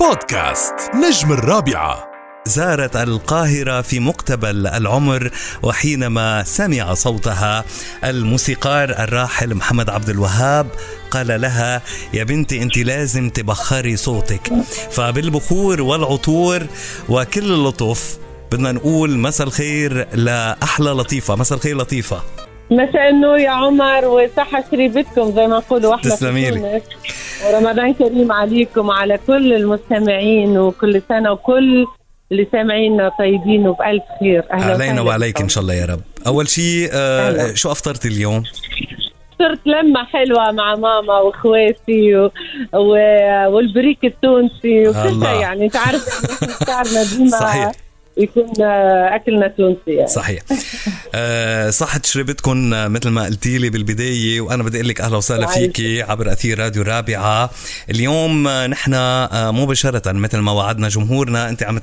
بودكاست نجم الرابعة. زارت القاهرة في مقتبل العمر وحينما سمع صوتها الموسيقار الراحل محمد عبد الوهاب قال لها يا بنتي أنت لازم تبخري صوتك. فبالبخور والعطور وكل اللطف بدنا نقول مساء الخير لأحلى لطيفة. مساء الخير لطيفة. مساء النور يا عمر وصحة شريبتكم زي ما نقولوا إحنا تسلمي لي. تونس. ورمضان كريم عليكم وعلى كل المستمعين وكل سنة وكل اللي سامعينا طيبين وبألف خير أهلا علينا وعليك. إن شاء الله يا رب أول شيء آه. شو أفطرت اليوم؟ صرت لمة حلوة مع ماما وإخواتي و... و... والبريك التونسي وكل. شيء يعني أنت عارف يعني ديما. يكون آه، أكلنا تونسي يعني. صحيح آه صحت شربتكم آه، مثل ما قلتي لي بالبداية وأنا بدي أقول لك أهلا وسهلا. فيكي عبر أثير راديو رابعه اليوم آه، نحن مباشرة مثل ما وعدنا جمهورنا أنت عم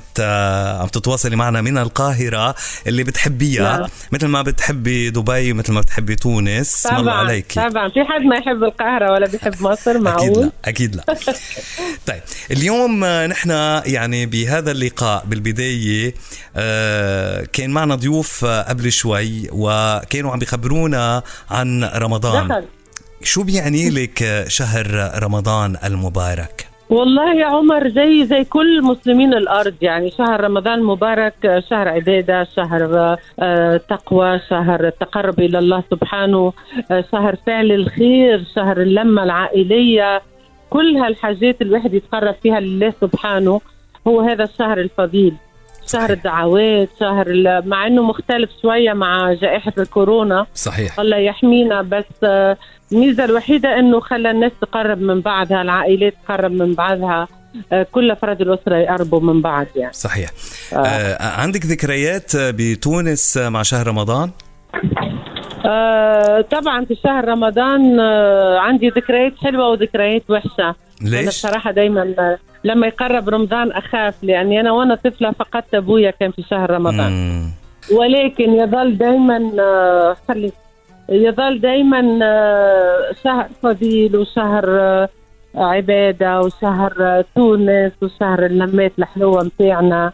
عم تتواصلي معنا من القاهرة اللي بتحبيها. نعم. مثل ما بتحبي دبي مثل ما بتحبي تونس. طبعا طبعا. في حد ما يحب القاهرة ولا بيحب مصر؟ أكيد معقول؟ لا أكيد لا. طيب اليوم نحن يعني بهذا اللقاء بالبداية آه، كان معنا ضيوف قبل شوي. وكانوا عم بيخبرونا عن رمضان. دخل شو بيعني لك شهر رمضان المبارك؟ والله يا عمر زي زي كل مسلمين الأرض يعني شهر رمضان مبارك شهر عبادة شهر آه، تقوى شهر التقرب إلى الله سبحانه آه، شهر فعل الخير شهر اللمة العائلية. كل هالحاجات الواحد يتقرب فيها لله سبحانه هو هذا الشهر الفضيل. شهر. الدعوات شهر مع إنه مختلف شوية مع جائحة الكورونا. صحيح. الله يحمينا بس آه، الميزة الوحيدة إنه خلى الناس تقرب من بعضها العائلات تقرب من بعضها آه، كل افراد الأسرة يقربوا من بعض يعني. صحيح. آه. عندك ذكريات آه، بتونس آه، مع شهر رمضان؟ آه، طبعا في شهر رمضان آه، عندي ذكريات حلوة وذكريات وحشة. أنا ليش بصراحه دايما آه، لما يقرب رمضان أخاف لأني أنا وأنا طفلة فقدت أبويا كان في شهر رمضان. مم. ولكن يظل دائما آه، خلي يظل دائما آه، شهر فضيل وشهر آه، عبادة وشهر تونس وشهر اللمات الحلوة متاعنا.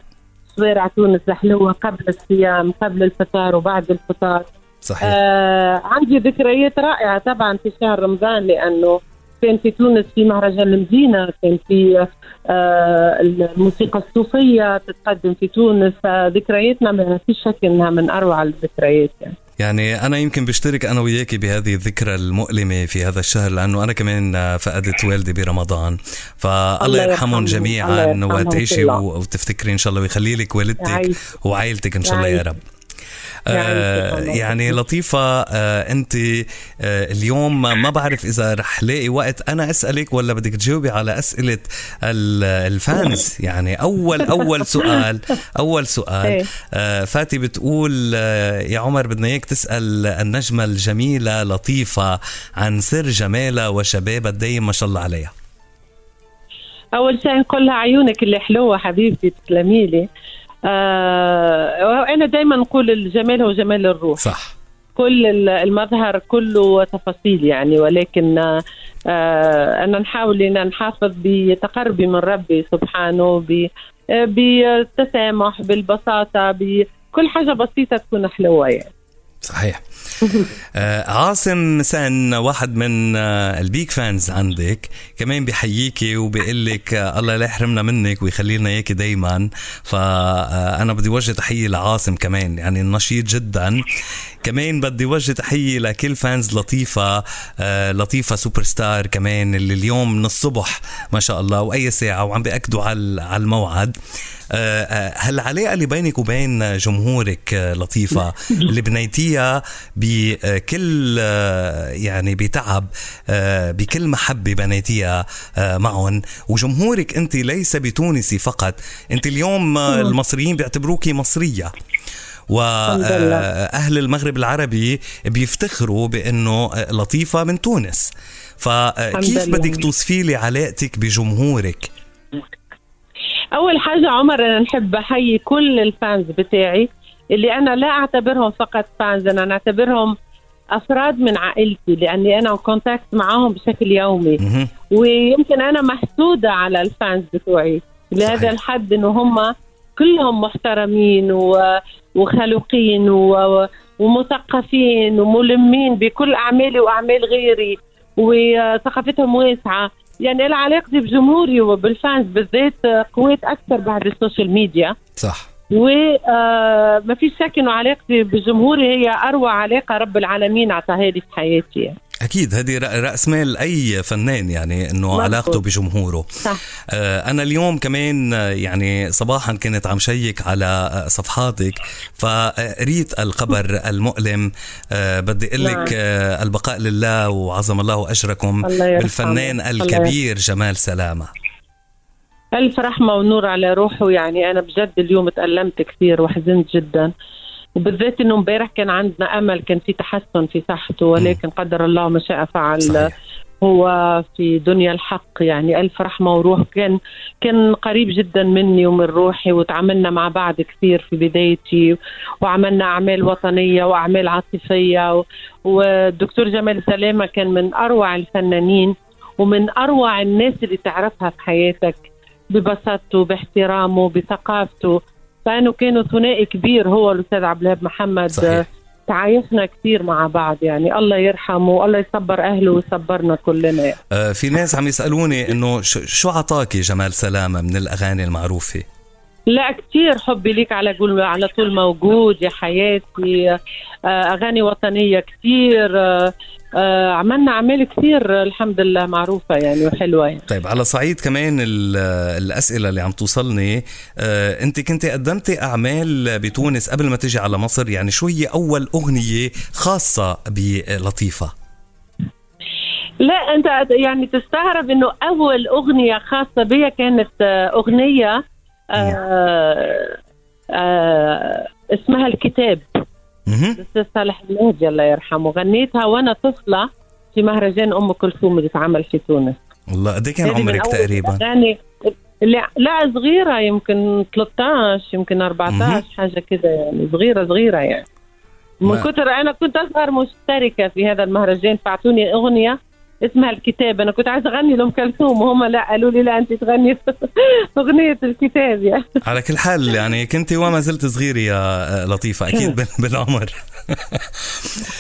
شوارع تونس الحلوة قبل الصيام قبل الفطار وبعد الفطار. صحيح. آه عندي ذكريات رائعة طبعا في شهر رمضان لأنه كان في تونس في مهرجان المدينة كان في آه الموسيقى الصوفية تتقدم في تونس فذكرياتنا ما في شك إنها من أروع الذكريات يعني. يعني أنا يمكن بشترك أنا وياكي بهذه الذكرى المؤلمة في هذا الشهر لأنه أنا كمان آه، فقدت والدي برمضان فالله الله يرحمهم. جميعا وتعيشي وتفتكري إن شاء الله ويخلي لك والدتك. وعائلتك إن شاء الله يا. رب. يعني لطيفة آه أنت آه اليوم ما بعرف إذا رح لاقي وقت أنا أسألك ولا بدك تجاوبي على أسئلة ال- الفانز. يعني أول أول سؤال أول سؤال. إيه. آه فاتي بتقول آه يا عمر بدنا إياك تسأل النجمة الجميلة لطيفة عن سر جمالها وشبابها الدايم ما شاء الله عليها. أول شيء نقول لها عيونك اللي حلوة حبيبتي تسلمي لي. آه أنا دائما نقول الجمال هو جمال الروح. صح. كل ال- المظهر كله تفاصيل يعني ولكن آه، أنا نحاول أن نحافظ بتقربي من ربي سبحانه بالتسامح بالبساطة بكل حاجة بسيطة تكون حلوة يعني صحيح. عاصم سن واحد من آه ال big fans عندك. كمان بيحييكي وبيقول لك آه الله لا يحرمنا منك ويخلي لنا إياكي دايما. فانا بدي وجه تحية لعاصم كمان يعني نشيط جدا. كمان بدي وجه تحية لكل fans لطيفة آه لطيفة سوبر ستار كمان اللي اليوم من الصبح ما شاء الله وأي ساعة وعم بيأكدوا على الموعد. آه، آه، هالعلاقه اللي بينك وبين جمهورك آه، لطيفة؟ اللي بنيتيها بكل آه، يعني بتعب آه، بكل محبة بنيتيها آه، معهم. وجمهورك أنت ليس بتونسي فقط. أنت اليوم آه، المصريين بيعتبروكي لله. واهل المغرب العربي بيفتخروا بأنه آه، لطيفة من تونس. فكيف لله. بدك توصفي لي علاقتك بجمهورك؟ أول حاجة عمر أنا نحب أحيي كل ال fans بتاعي. اللي أنا لا أعتبرهم فقط fans أنا نعتبرهم أفراد من عائلتي لأني أنا contact معاهم بشكل يومي. ويمكن أنا محسودة على ال fans بتوعي. لهذا صحيح. الحد إنه هم كلهم محترمين و- وخلوقين و- ومثقفين وملمين بكل أعمالي وأعمال غيري. وثقافتهم واسعة. يعني أنا علاقتي بجمهوري وبال fans بالذات قويت أكثر بعد ال social media. صح. وما في شك انه علاقتي بجمهوري هي أروع علاقة رب العالمين اعطاها لي في حياتي. أكيد هذه رأس مال أي فنان يعني إنه. علاقته بجمهوره صح آه، أنا اليوم كمان آه، يعني صباحا كنت عم check على آه، صفحاتك فقريت الخبر المؤلم آه، بدي أقول نعم. لك آه، البقاء لله وعظم الله أجركم الله. بالفنان الله الكبير جمال سلامة ألف رحمة ونور على روحه. يعني أنا بجد اليوم تألمت كثير وحزنت جدا. وبالذات إنه امبارح كان عندنا أمل كان في تحسن في صحته ولكن قدر الله ما شاء فعل. صحيح. هو في دنيا الحق. يعني ألف رحمة وروح. كان كان قريب جدا مني ومن روحي وتعاملنا مع بعض كثير في بدايتي وعملنا أعمال وطنية وأعمال عاطفية. والدكتور جمال سلامة كان من أروع الفنانين ومن أروع الناس اللي تعرفها في حياتك. ببساطته باحترامه بثقافته. فانه كانوا ثنائي كبير هو والاستاذ عبد الوهاب محمد. صحيح. آه، تعايشنا كثير مع بعض يعني. الله يرحمه والله يصبر أهله ويصبرنا كلنا. آه، في ناس عم يسألوني إنه شو عطاكي جمال سلامة من الأغاني المعروفة؟ لا كثير حبي ليك على قول على طول موجود يا حياتي. آه، أغاني وطنية كثير. آه، آه، عملنا أعمال كثير الحمد لله معروفة يعني وحلوة يعني. طيب على صعيد كمان ال- الأسئلة اللي عم توصلني آه، أنت كنت قدمتي أعمال بتونس قبل ما تجي على مصر يعني شو هي أول أغنية خاصة بلطيفة لا أنت يعني تستغرب إنه أول أغنية خاصة بي كانت آه، أغنية آه آه اسمها الكتاب. الأستاذ صالح الناجي الله يرحمه. غنيتها وأنا طفلة في مهرجان أم كلثوم اللي اتعمل في تونس. والله قد إيه كان عمرك تقريبا؟ الأغاني لا, لا صغيرة يمكن 13 يمكن 14 مهم. حاجة كده يعني. صغيرة صغيرة يعني. من كتر أنا كنت أصغر مشتركة في هذا المهرجان. فأعطوني أغنية اسمها الكتاب. أنا كنت عايزة أغني لأم كلثوم وهم لا قالوا لي لا أنت تغني أغنية الكتاب يعني. على كل حال يعني كنت وما زلت صغيرة يا لطيفة أكيد بال- بالعمر.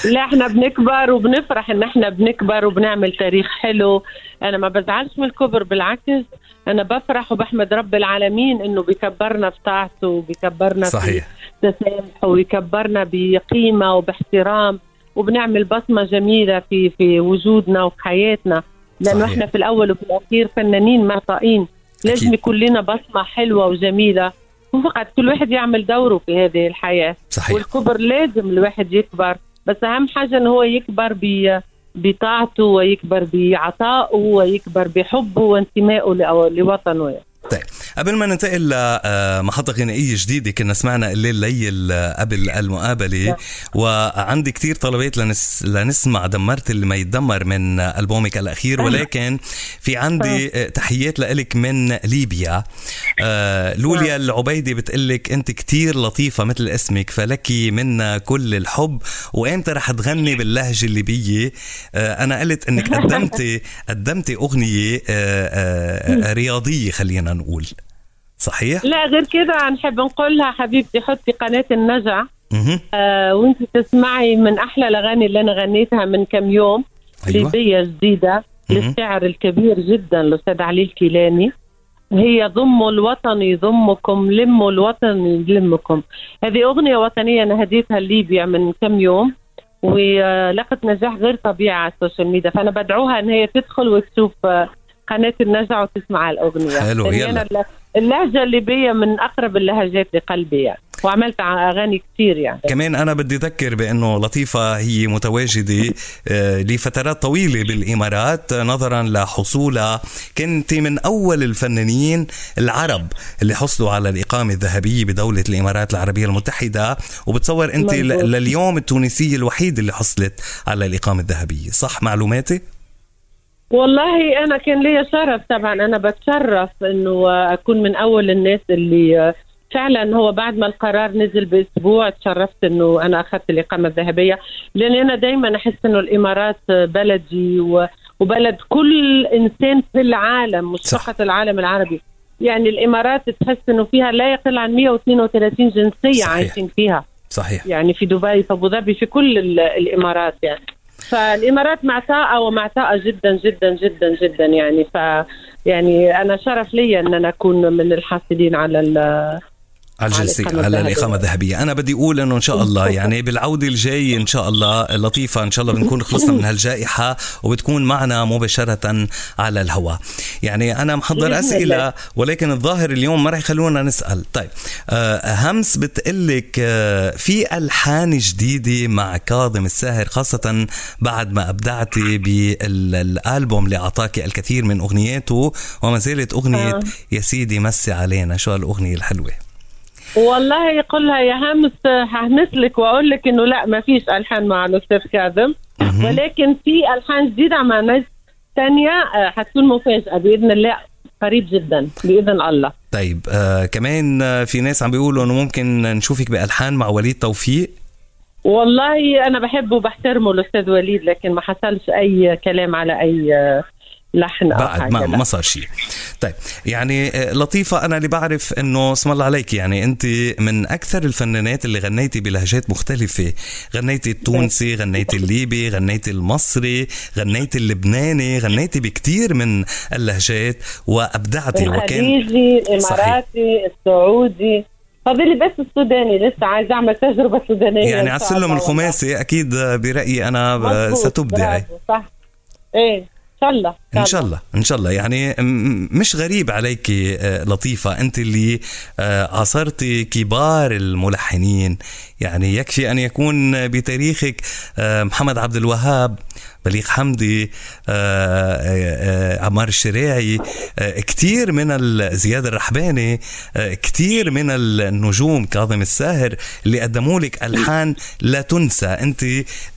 لا إحنا بنكبر وبنفرح إن إحنا بنكبر وبنعمل تاريخ حلو. أنا ما بزعلش من الكبر بالعكس. أنا بفرح وبحمد رب العالمين إنه بيكبرنا في طاعته وبيكبرنا صحيح. في تسامح ويكبرنا بقيمه وباحترام. وبنعمل بصمة جميلة في في وجودنا وفي حياتنا لأنه. إحنا في الأول وفي الأخير فنانين معطائين. لازم. يكون لنا بصمة حلوة وجميلة. وفقط كل واحد يعمل دوره في هذه الحياة. صحيح. والكبر لازم الواحد يكبر. بس أهم حاجة ان هو يكبر ب بطاعته ويكبر بعطائه ويكبر بحبه وانتمائه لوطنه. طيب. قبل ما ننتقل لمحطة غنائية جديدة كنا سمعنا الليل ليل آه، قبل المقابلة. وعندي كتير طلبات لنس لنسمع دمرت اللي ما يتدمر من ألبومك الأخير. ولكن في عندي آه، تحيات لإلك من ليبيا. آه، لوليا العبيدي بتقلك أنت كتير لطيفة مثل اسمك فلك منا كل الحب. وإمتى رح تغني باللهجة الليبية آه، أنا قلت أنك قدمتي قدمتي أغنية آه، آه، آه، رياضية خلينا نقول. صحيح؟ لا غير كده نحب نقول لها حبيبتي حطي قناة النجع. آه وانت تسمعي من أحلى الأغاني اللي أنا غنيتها من كم يوم أيوة. ليبية جديدة. للشاعر الكبير جدا الأستاذ علي الكيلاني هي ضموا الوطن يضمكم لموا الوطن يلمكم هذه أغنية وطنية أنا هديتها لليبيا من كم يوم ولقت نجاح غير طبيعي على السوشيال ميديا فأنا بدعوها أن هي تدخل وتشوف آه، قناة النجع وتسمع الأغنية حلو، لأني يلا. أنا الل- اللهجة الليبية من أقرب اللهجات لقلبي يعني. وعملت ع- أغاني كثير يعني. كمان أنا بدي أذكر بأنه لطيفة هي متواجدة آه، لفترات طويلة بالإمارات نظرا لحصولها. كنت من أول الفنانين العرب اللي حصلوا على الإقامة الذهبية بدولة الإمارات العربية المتحدة. وبتصور أنت. لليوم التونسيه الوحيده اللي حصلت على الإقامة الذهبية. صح معلوماتي؟ والله أنا كان لي شرف طبعا. أنا بتشرف إنه أكون من أول الناس اللي فعلا هو بعد ما القرار نزل بأسبوع تشرفت إنه أنا أخذت الإقامة الذهبية. لأن أنا دائما أحس إنه الإمارات بلدي وبلد كل إنسان في العالم مش. فقط العالم العربي. يعني الإمارات تحس إنه فيها لا يقل عن 132 جنسية صحيح. عايشين فيها. صحيح. يعني في دبي في أبو ظبي في كل ال- الإمارات يعني. فالإمارات معتاءه ومعتاءه جدا جدا جدا جدا يعني. ف يعني أنا شرف لي ان أنا اكون من الحاصلين على على الإقامة على. الإقامة الذهبية أنا بدي أقول أنه إن شاء الله يعني بالعودة الجاي إن شاء الله لطيفة إن شاء الله بنكون خلصنا من هالجائحة وبتكون معنا مباشرة على الهواء يعني أنا محضر أسئلة. ولكن الظاهر اليوم ما رح يخلونا نسأل طيب آه همس بتقلك آه في ألحان جديدة مع كاظم الساهر خاصة بعد ما أبدعتي بالألبوم اللي أعطاكي الكثير من أغنياته وما زالت أغنية آه. يا سيدي مسي علينا شو هالأغنية الحلوة والله يقولها يا همس هنسلك وأقول لك إنه لا ما فيش ألحان مع الأستاذ كاظم. ولكن في ألحان جديدة مع ناس ثانية حتكون مفاجأة بإذن الله قريب جدا بإذن الله. طيب آه كمان آه، في ناس عم بيقولوا إنه ممكن نشوفك بألحان مع وليد توفيق. والله أنا بحبه وبحترمه الأستاذ وليد لكن ما حصلش أي كلام على أي آه، لحن أو بعد ما. ما صار شيء. طيب يعني آه، لطيفة أنا اللي بعرف إنه اسم الله عليك يعني أنت من أكثر الفنانات اللي غنيتي بلهجات مختلفة. غنيتي التونسي غنيتي الليبي غنيتي المصري غنيتي اللبناني غنيتي بكثير من اللهجات وأبدعتي وكان الإماراتي السعودي. فاضل بس السوداني لسه عايزه أعمل تجربة سودانية يعني على السلم الخماسي أكيد برأيي أنا ستبدعي. صح. إيه إن شاء الله. إن شاء الله إن شاء الله. يعني مش غريب عليك آه، لطيفة. أنت اللي آه، عاصرتي كبار الملحنين. يعني يكفي أن يكون بتاريخك آه، محمد عبد الوهاب بليغ حمدي آه، آه، آه، عمار الشريعي آه، كتير من زياد الرحباني آه، كتير من النجوم كاظم الساهر اللي قدموا لك ألحان لا تنسى. أنت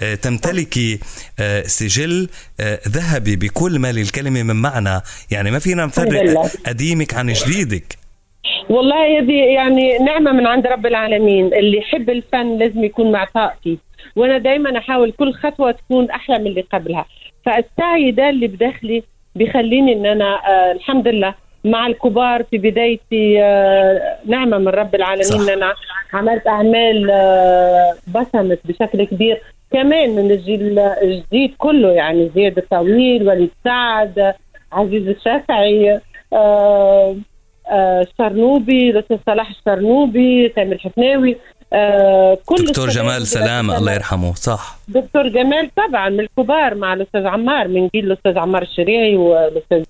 آه، تمتلكي آه، سجل آه، ذهبي بكل ما للكلمه من معنى يعني ما فينا نفرق. قديمك عن جديدك. والله هذه يعني نعمة من عند رب العالمين. اللي يحب الفن لازم يكون معطاء فيه وأنا دائما أحاول كل خطوة تكون أحلى من اللي قبلها. فالسعي ده اللي بداخلي بيخليني إن أنا آه الحمد لله مع الكبار في بدايتي آه نعمة من رب العالمين. إن أنا عملت أعمال آه بصمت بشكل كبير. كمان من الجيل الجديد كله يعني زياد الطويل وليد سعد عزيز الشافعي آه آه، صلاح الشرنوبي تامر حفناوي آه كل دكتور جمال سلام. الله يرحمه صح. دكتور جمال طبعا من الكبار مع الأستاذ عمار من جيل الأستاذ عمار الشريعي والاستاذ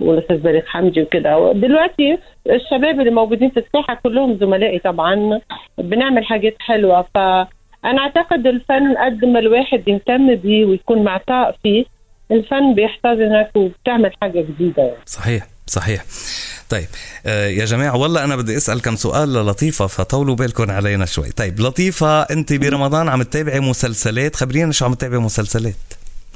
والأستاذ بليغ حمدي وكده. دلوقتي الشباب اللي موجودين في الساحة كلهم زملائي طبعا بنعمل حاجات حلوة. فانا أعتقد الفن قد ما الواحد يهتم بيه ويكون معطاء فيه الفن بيحتضنك وبتعمل حاجة جديدة يعني. صحيح صحيح. طيب آه يا جماعة والله أنا بدي أسأل كم سؤال للطيفة فطولوا بالكم علينا شوي. طيب لطيفة أنت برمضان عم تتابعي مسلسلات؟ خبرينا شو عم تتابعي مسلسلات.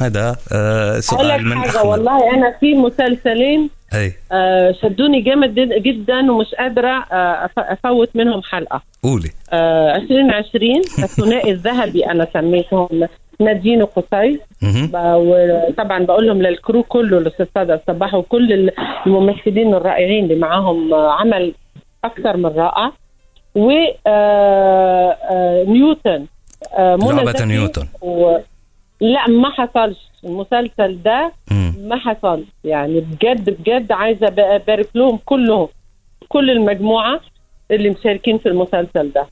هذا آه سؤال من حاجة أحمد. والله أنا في مسلسلين أي. آه، شدوني جامد جد- جدا ومش قادرة آه، أفوت منهم حلقة. قولي. آه، 2020 الثنائي الذهبي أنا سميتهم نادين وقصي وطبعا بقول لهم للكرو كله الاستاذ صباح وكل الممثلين الرائعين اللي معاهم آه، عمل أكثر من رائع. و آه، آه، نيوتن منى نيوتن. و... لا ما حصلش. المسلسل ده. ما حصل. يعني بجد بجد عايزة ابارك لهم كلهم. كل المجموعة اللي مشاركين في المسلسل ده.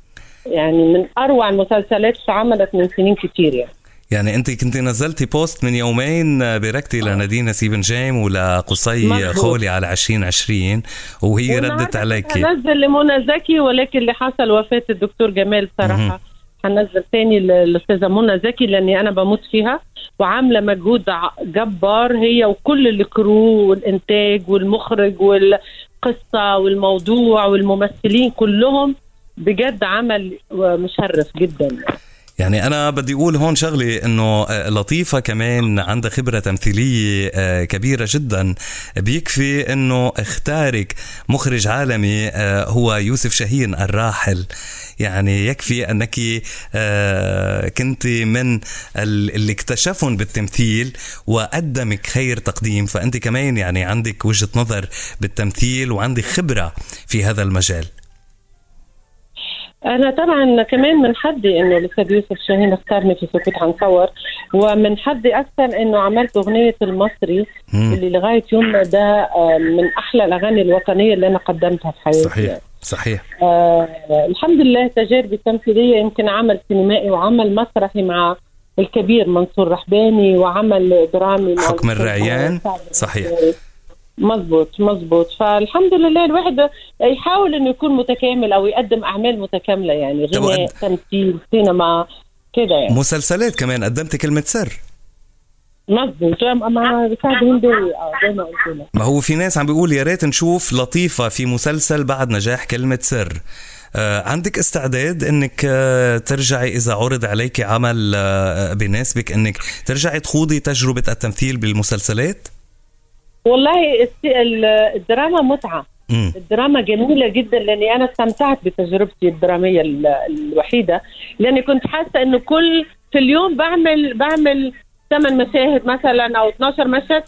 يعني من أروع المسلسلات اللي عملت من سنين كتير يعني. يعني انت كنت نزلتي بوست من يومين آه، باركتي لنادين نسيب نجام ولقصي. خولي على 2020 وهي ردت عليك هنزل لمنى زكي ولكن اللي حصل وفاة الدكتور جمال. صراحة. هنزل تاني للاستاذه منى زكي لأني أنا بموت فيها. وعاملة مجهود جبار هي وكل الكرو والإنتاج والمخرج والقصة والموضوع والممثلين كلهم بجد عمل مشرف جدا. يعني أنا بدي أقول هون شغلة إنه آه، لطيفة كمان عندها خبرة تمثيلية آه، كبيرة جدا. بيكفي إنه اختارك مخرج عالمي آه، هو يوسف شاهين الراحل. يعني يكفي أنك كنت من اللي اكتشفهم بالتمثيل وقدمك خير تقديم. فأنت كمان يعني عندك وجهة نظر بالتمثيل وعندك خبرة في هذا المجال. أنا طبعا كمان من حظي إنه الأستاذ يوسف شاهين اختارني في سكوت عن صور ومن حظي أكثر إنه عملت أغنية المصري اللي لغاية يومنا ده آه، من أحلى الأغاني الوطنية اللي أنا قدمتها في حياتي. صحيح صحيح. آه الحمد لله تجاربي التمثيلية يمكن عمل سينمائي وعمل مسرحي مع الكبير منصور رحباني وعمل درامي حكم الرعيان. صحيح. مزبوط مزبوط. فالحمد لله الواحد يحاول إنه يكون متكامل أو يقدم أعمال متكاملة يعني غناء تمثيل سينما كده يعني. مسلسلات كمان قدمت كلمة سر. مزبوط. مع رفاعة هنداوي آه زي ما قلت لك. ما هو في ناس عم بيقول يا ريت نشوف لطيفة في مسلسل بعد نجاح كلمة سر. آه عندك استعداد إنك آه ترجعي إذا عرض عليك عمل آه بيناسبك إنك ترجعي تخوضي تجربة التمثيل بالمسلسلات؟ والله الدراما متعة. مم. الدراما جميلة جدا لأني أنا استمتعت بتجربتي الدرامية الوحيدة. لأني كنت حاسة إنه كل في اليوم بعمل بعمل ثمان مشاهد مثلا أو 12 مشهد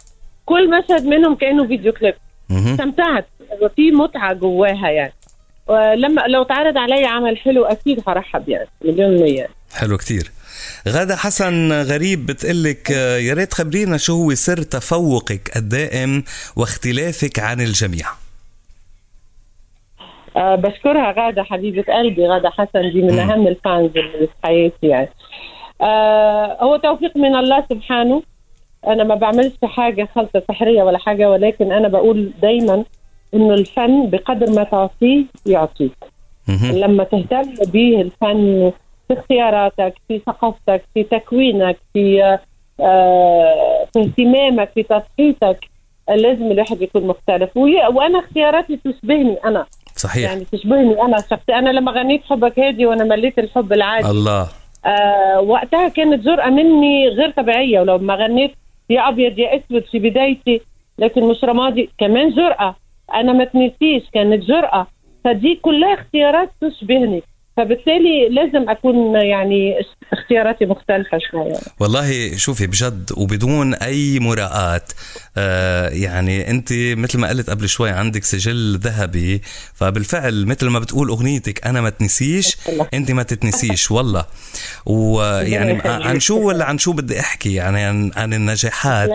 كل مشهد منهم كأنه فيديو كليب. استمتعت. وفي متعة جواها يعني. ولما لو تعرض علي عمل حلو أكيد هرحب يعني. مليون مية. حلو كتير. غادة حسن غريب بتقلك آه، يا ريت خبرينا شو هو سر تفوقك الدائم واختلافك عن الجميع. أه بشكرها غادة حبيبة قلبي. غادة حسن دي من أهم الفانز اللي في حياتي يعني. أه هو توفيق من الله سبحانه. أنا ما بعملش حاجة خلطة سحرية ولا حاجة ولكن أنا بقول دايما إنه الفن بقدر ما تعطيه يعطيك. لما تهتم به الفن في اختياراتك في ثقافتك في تكوينك في آه في اهتمامك في تضحيتك لازم الواحد يكون مختلف. وأنا اختياراتي تشبهني أنا. صحيح. يعني تشبهني أنا شخصي أنا لما غنيت حبك هادي وأنا مليت الحب العادي. الله. آه وقتها كانت جرأة مني غير طبيعية. ولو ما غنيت يا أبيض يا أسود في بدايتي لكن مش رمادي. كمان جرأة. أنا ما تنسيش كانت جرأة. فدي كلها اختيارات تشبهني. فبالتالي لازم أكون يعني اختياراتي مختلفة شوية. والله شوفي بجد وبدون أي مراءة آه يعني أنت مثل ما قلت قبل شوي عندك سجل ذهبي فبالفعل مثل ما بتقول أغنيتك أنا ما تنسيش أنت ما تتنسيش والله. ويعني عن شو ولا عن شو بدي أحكي؟ يعني عن, عن النجاحات.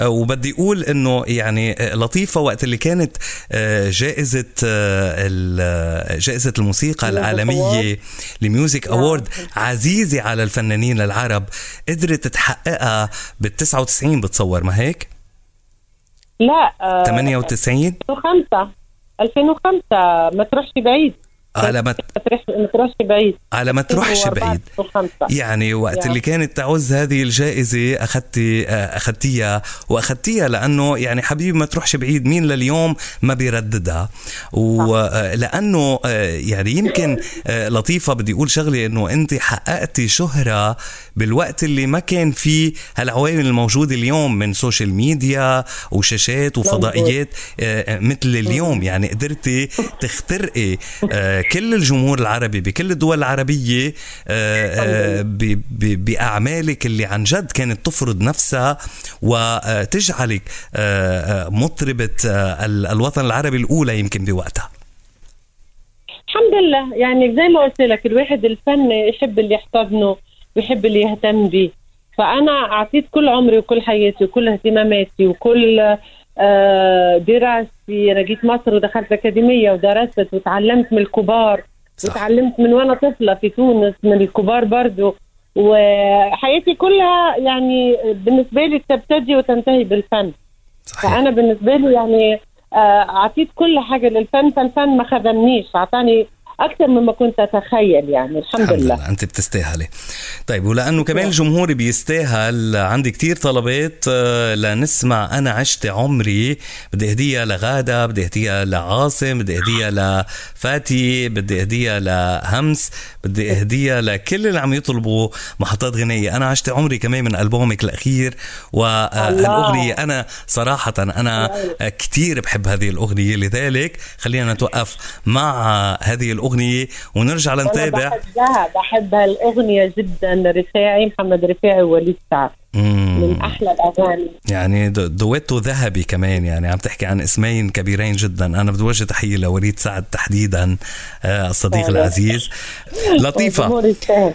آه وبدي أقول إنه يعني لطيفة وقت اللي كانت آه جائزة آه جائزة الموسيقى العالمية. لميوزك اوورد عزيزة على الفنانين العرب قدرت تحققها بال 99 بتصور ما هيك؟ لا 98 2005 2005 ما تروحش بعيد. على ما تروحش بعيد. على ما تروحش بعيد. يعني وقت يعني. اللي كانت تعوز هذه الجائزة أخذتي أخذتيها وأخذتيها لأنه يعني حبيبي ما تروحش بعيد. مين لليوم ما بيرددها؟ ولأنه يعني يمكن لطيفة بدي أقول شغلة إنه أنت حققتي شهرة بالوقت اللي ما كان فيه هالعوامل الموجودة اليوم من social media وشاشات وفضائيات مثل اليوم. يعني قدرتي تخترقي كل الجمهور العربي بكل الدول العربية آه، آه، بأعمالك اللي عن جد كانت تفرض نفسها وتجعلك آه، مطربة الوطن العربي الأولى يمكن بوقتها. الحمد لله. يعني زي ما قلت لك الواحد الفن يحب اللي يحتضنه ويحب اللي يهتم به فأنا أعطيت كل عمري وكل حياتي وكل اهتماماتي وكل دراستي أنا جيت مصر ودخلت أكاديمية ودرست وتعلمت من الكبار صح. وتعلمت من وأنا طفلة في تونس من الكبار برضو وحياتي كلها يعني بالنسبة لي تبتدي وتنتهي بالفن صحيح. فأنا بالنسبة لي يعني آه، أعطيت كل حاجة للفن فالفن ما خدمنيش أعطاني أكثر مما كنت أتخيل يعني الحمد, الحمد لله. لله أنت بتستاهلي. طيب ولأنه كمان الجمهور بيستاهل عندي كتير طلبات آه، لنسمع أنا عشت عمري بدي أهديها لغادة بدي أهديها لعاصم بدي أهديها لفاتي بدي أهديها لهمس بدي أهديها لكل اللي عم يطلبوا محطات غنائيه أنا عشت عمري كمان من ألبومك الأخير والأغنية أنا صراحة أنا كتير بحب هذه الأغنية. لذلك خلينا نتوقف مع هذه الأغنية. ونرجع لنتابع. بحبها بحب هالاغنيه جدا رفاعي محمد رفاعي ووليد سعد. من أحلى الأغاني. يعني دويتو ذهبي كمان يعني عم تحكي عن اسمين كبيرين جدا. أنا بدي وجه تحية لوليد سعد تحديدا آه، الصديق العزيز. لطيفة.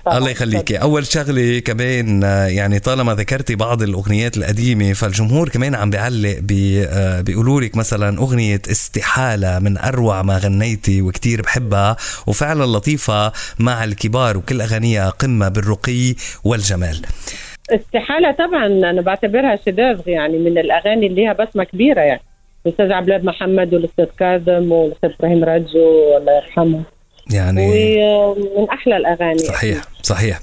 الله يخليكي. أول شغلة كمان آه، يعني طالما ذكرتي بعض الأغنيات القديمة فالجمهور كمان عم بيعلق بي آه، بيقولوا لك مثلا أغنية استحالة من أروع ما غنيتي وكتير بحبها وفعلا لطيفة مع الكبار وكل أغانيها قمة بالرقي والجمال. استحالة طبعا أنا بعتبرها شداف يعني من الأغاني اللي لها بسمه كبيرة يعني. الأستاذ عبد الله محمد والأستاذ كاظم والأستاذ إبراهيم رجو الله يرحمه. يعني ومن أحلى الأغاني صحيح يعني. صحيح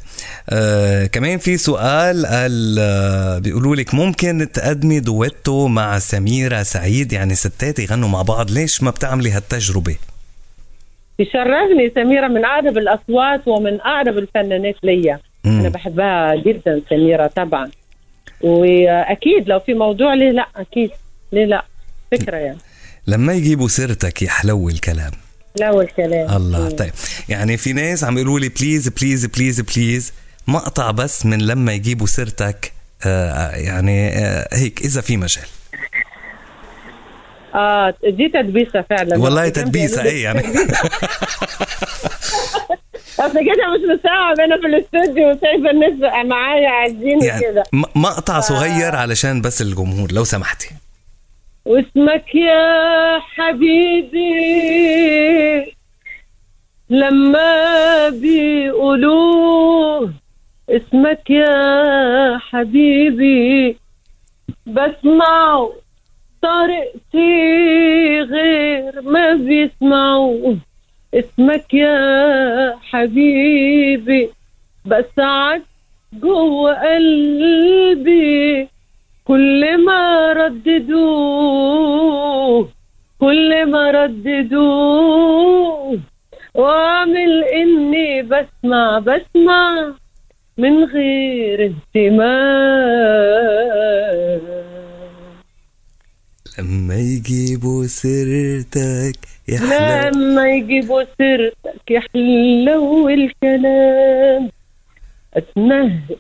آه كمان في سؤال قال آه بيقولوا لك ممكن تقدمي دويتو مع سميرة سعيد؟ يعني ستات يغنوا مع بعض ليش ما بتعملي هالتجربة؟ يشرفني سميرة من اقرب الأصوات ومن اقرب الفنانات ليا. مم. أنا بحبها جدا سميرة طبعا. وأكيد لو في موضوع ليه لا أكيد. ليه لا؟ فكرة يعني. لما يجيبوا سيرتك يحلو الكلام. حلو الكلام. الله. مم. طيب. يعني في ناس عم يقولوا لي please please please please مقطع بس من لما يجيبوا سيرتك آه يعني آه هيك إذا في مجال. آه دي تدبيسة فعلا. والله تدبيسة إيه يعني. أصل كده مش مستوعب أنا في الاستوديو وشايفة الناس معايا قاعدين يعني كده. مقطع صغير علشان بس الجمهور لو سمحتي. واسمك يا حبيبي لما بيقولوه اسمك يا حبيبي بسمعه طريقتي غير ما بيسمعوه. اسمك يا حبيبي بسعد جوه قلبي. كل ما رددوه كل ما رددوه. واعمل إني بسمع بسمع من غير اهتمام. لما يجيبوا سيرتك يحلو لما يجيبوا سيرتك يحلو الكلام. اتنهد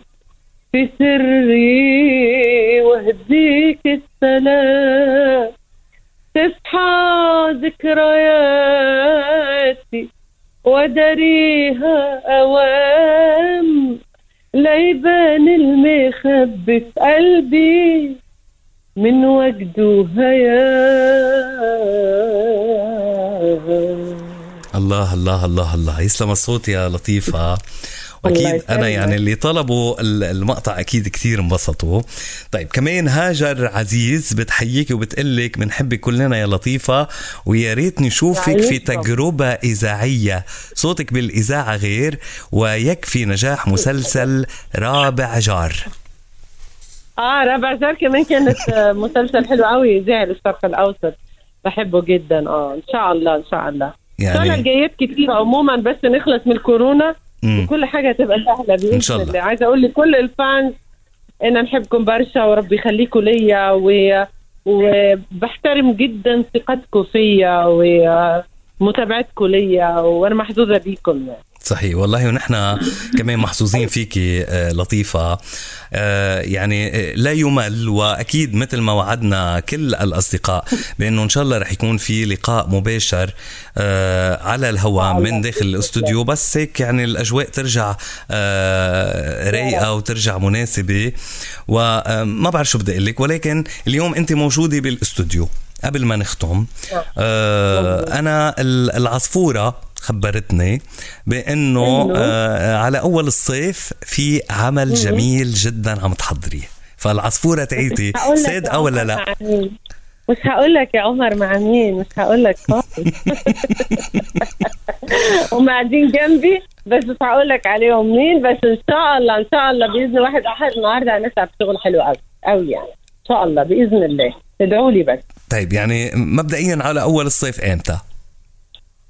في سري وأهديك السلام. تصحى ذكرياتي ودريها أوام. ليبان المخبي في قلبي من وجده هيا الله الله الله الله. يسلم الصوت يا لطيفة. واكيد أنا يعني اللي طلبوا المقطع أكيد كثير انبسطوا. طيب كمان هاجر عزيز بتحييك وبتقلك. بنحبك كلنا يا لطيفة. ويا ريت نشوفك في تجربة إذاعية. صوتك بالإذاعة غير. ويكفي نجاح مسلسل رابع جار. آه رابع جار كمان كانت مسلسل حلو قوي. زعل الشرق الأوسط. بحبه جدا آه إن شاء الله إن شاء الله يعني طالع جايات كتير عموما بس نخلص من الكورونا مم. وكل حاجة تبقى سهلة بإذن الله. الله عايزة أقول لكل الفانز إن نحبكم برشا وربي يخليكم ليا و... وبحترم جدا ثقتكم فيا ومتابعتكم ليا وأنا محظوظة بيكم يعني. صحيح. والله ونحن كمان محظوظين فيكي آه، لطيفة. آه، يعني آه، لا يمل وأكيد مثل ما وعدنا كل الأصدقاء بأنه إن شاء الله رح يكون في لقاء مباشر على الهواء من داخل الاستوديو. بس هيك يعني الأجواء ترجع رايقة وترجع مناسبة. وما بعرف شو بدي أقول لك ولكن اليوم أنت موجودة بالأستوديو. قبل ما نختم أنا العصفورة خبرتني بأنه آه على أول الصيف في عمل جميل جدا عم تحضريه. فالعصفورة تعيتي. صادقه ولا لا؟ مش هقول لك يا عمر مع مين؟ مش هقول لك هم قاعدين جنبي بس مش هقول لك عليهم مين. بس إن شاء الله إن شاء الله بإذن واحد أحد النهارده هنتعب شغل حلو قوي قوي يعني. إن شاء الله بإذن الله. ادعوا لي بس. طيب يعني مبدئيا على أول الصيف إمتى؟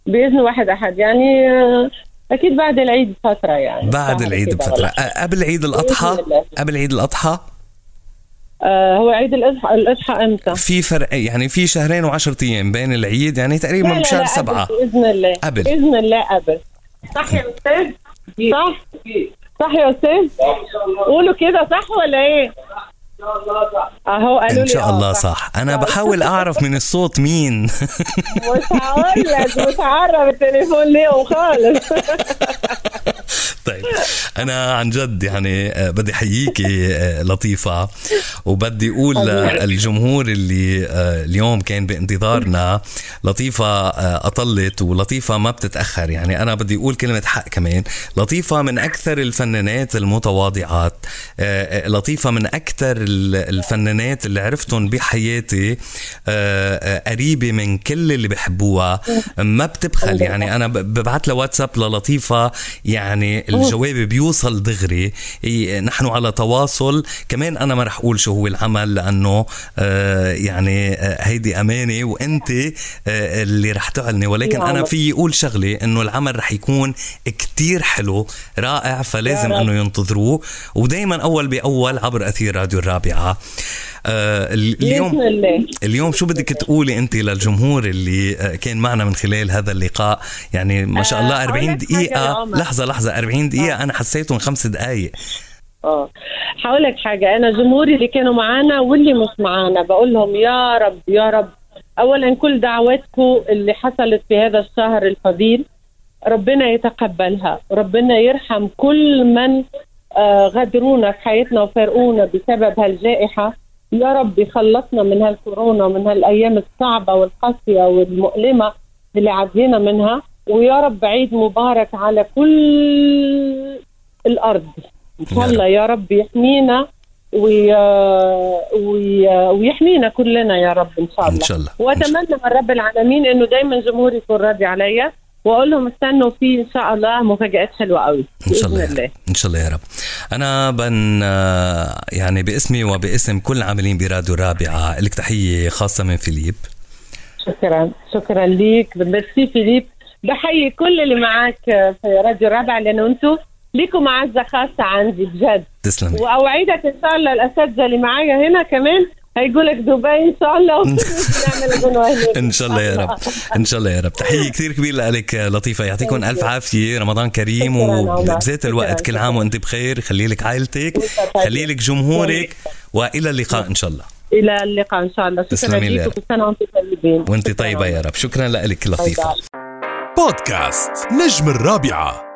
بإذن واحد أحد يعني آه، أكيد بعد العيد بفتره يعني بعد العيد بفترة أ- قبل عيد الأضحى. قبل عيد الأضحى آه هو عيد الأضحى الأضحى إمتى؟ في فرق يعني في شهرين وعشرة أيام بين العيد يعني تقريبا بشهر لا، سبعة قبل بإذن الله قبل. بإذن الله قبل صح يا أستاذ؟ صح؟ صح يا أستاذ؟ قولوا كده صح ولا إيه؟ أهو قالوا إن شاء آه، الله صح. أنا بحاول أعرف من الصوت مين. مش هقول لك مش هعرف التليفون ليهم خالص طيب. أنا عن جد يعني آه، بدي أحييكي آه، لطيفة وبدي أقول للجمهور اللي آه، اليوم كان بانتظارنا لطيفة أطلت ولطيفة ما بتتأخر. يعني أنا بدي أقول كلمة حق كمان. لطيفة من أكثر الفنانات المتواضعات لطيفة من أكثر ال- الفنانات اللي عرفتهم بحياتي قريبة من كل اللي بحبوها. ما بتبخل. يعني أنا ب- ببعت لها واتساب للطيفة يعني الجواب بيوصل دغري. نحن على تواصل. كمان أنا ما رح أقول شو هو العمل لأنه آه، يعني آه، هيدي أمانة وأنت آه، اللي رح تعلني ولكن أنا. في أقول شغلة إنه العمل رح يكون كتير حلو رائع. فلازم. إنه ينتظروه. ودائما أول بأول عبر أثير راديو الرابعة. آه، اليوم اليوم شو بدك تقولي أنت للجمهور اللي آه، كان معنا من خلال هذا اللقاء؟ يعني ما شاء آه، الله أقول 40 لك حاجة يا دقيقة عمر. لحظة لحظة 40 دقيقة. أنا حسيتهم خمس دقايق. آه. هقول لك حاجة أنا جمهوري اللي كانوا معانا واللي مش معانا بقول لهم يا رب يا رب. اولا كل دعواتكم اللي حصلت في هذا الشهر الفضيل ربنا يتقبلها. ربنا يرحم كل من آه، غدرونا في حياتنا وفارقونا بسبب هالجائحة. يا رب يخلصنا من هالكورونا ومن هالأيام الصعبة والقاسية والمؤلمة اللي عدينا منها ويا رب عيد مبارك على كل الأرض إن يا شاء رب. الله يا رب يحمينا وي... وي... ويحمينا كلنا يا رب إن شاء الله إن شاء الله. وأتمنى من رب العالمين إنه دايما جمهوري يكون راضي عليا وأقول لهم استنوا في إن شاء الله مفاجآت حلوة قوي إن شاء الله رب إن شاء الله يا رب. أنا بن آه، يعني باسمي وباسم كل العاملين براديو الرابعة لك تحية خاصة من فيليب. شكرا شكرا ليك. ميرسي فيليب بحيي كل اللي معك في راديو الرابع لأنه أنتم ليكم معزة خاصة عندي بجد. تسلمي وأوعدك إن شاء الله الأساتذة اللي معايا هنا كمان هيقول لك دبي إن شاء الله. هناك إن شاء الله يا رب. إن شاء الله يا رب. تحية كثير كبيرة لك لطيفة. يعطيكم ألف عافية. رمضان كريم. وبذات الوقت. كل عام وأنت بخير. خلي لك عائلتك. خلي لك جمهورك. وإلى اللقاء إن شاء الله. إلى اللقاء إن شاء الله. شكرا تسلمي لي. يا لك رب. وكل سنه وأنتم طيبين. وأنت شكراً طيبة يا رب. شكرا لك لطيفة. بودكاست نجم الرابعة.